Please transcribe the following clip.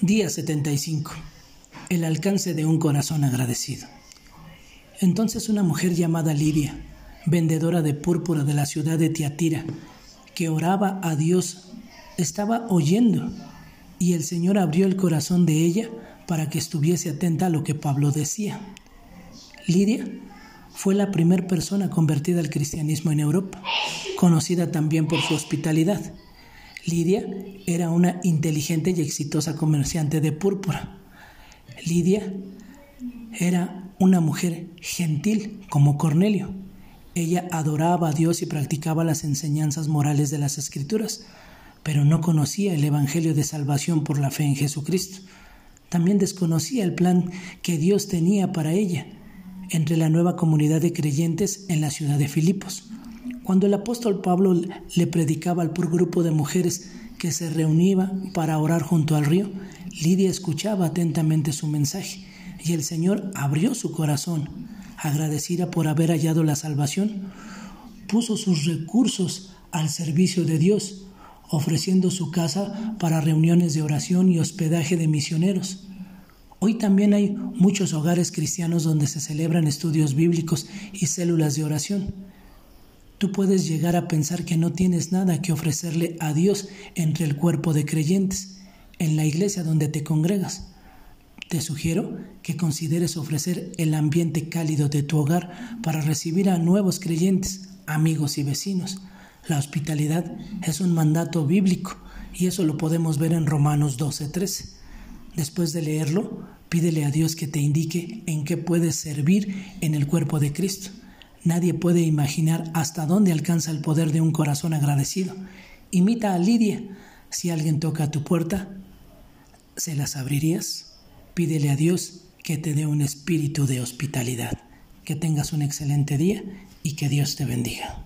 Día 75. El alcance de un corazón agradecido. Entonces una mujer llamada Lidia, vendedora de púrpura de la ciudad de Tiatira, que oraba a Dios, estaba oyendo y el Señor abrió el corazón de ella para que estuviese atenta a lo que Pablo decía. Lidia fue la primera persona convertida al cristianismo en Europa, conocida también por su hospitalidad. Lidia era una inteligente y exitosa comerciante de púrpura. Lidia era una mujer gentil como Cornelio. Ella adoraba a Dios y practicaba las enseñanzas morales de las Escrituras, pero no conocía el Evangelio de salvación por la fe en Jesucristo. También desconocía el plan que Dios tenía para ella entre la nueva comunidad de creyentes en la ciudad de Filipos. Cuando el apóstol Pablo le predicaba al por grupo de mujeres que se reunía para orar junto al río, Lidia escuchaba atentamente su mensaje y el Señor abrió su corazón, agradecida por haber hallado la salvación, puso sus recursos al servicio de Dios, ofreciendo su casa para reuniones de oración y hospedaje de misioneros. Hoy también hay muchos hogares cristianos donde se celebran estudios bíblicos y células de oración. Tú puedes llegar a pensar que no tienes nada que ofrecerle a Dios entre el cuerpo de creyentes, en la iglesia donde te congregas. Te sugiero que consideres ofrecer el ambiente cálido de tu hogar para recibir a nuevos creyentes, amigos y vecinos. La hospitalidad es un mandato bíblico y eso lo podemos ver en Romanos 12:13. Después de leerlo, pídele a Dios que te indique en qué puedes servir en el cuerpo de Cristo. Nadie puede imaginar hasta dónde alcanza el poder de un corazón agradecido. Imita a Lidia. Si alguien toca tu puerta, ¿se las abrirías? Pídele a Dios que te dé un espíritu de hospitalidad. Que tengas un excelente día y que Dios te bendiga.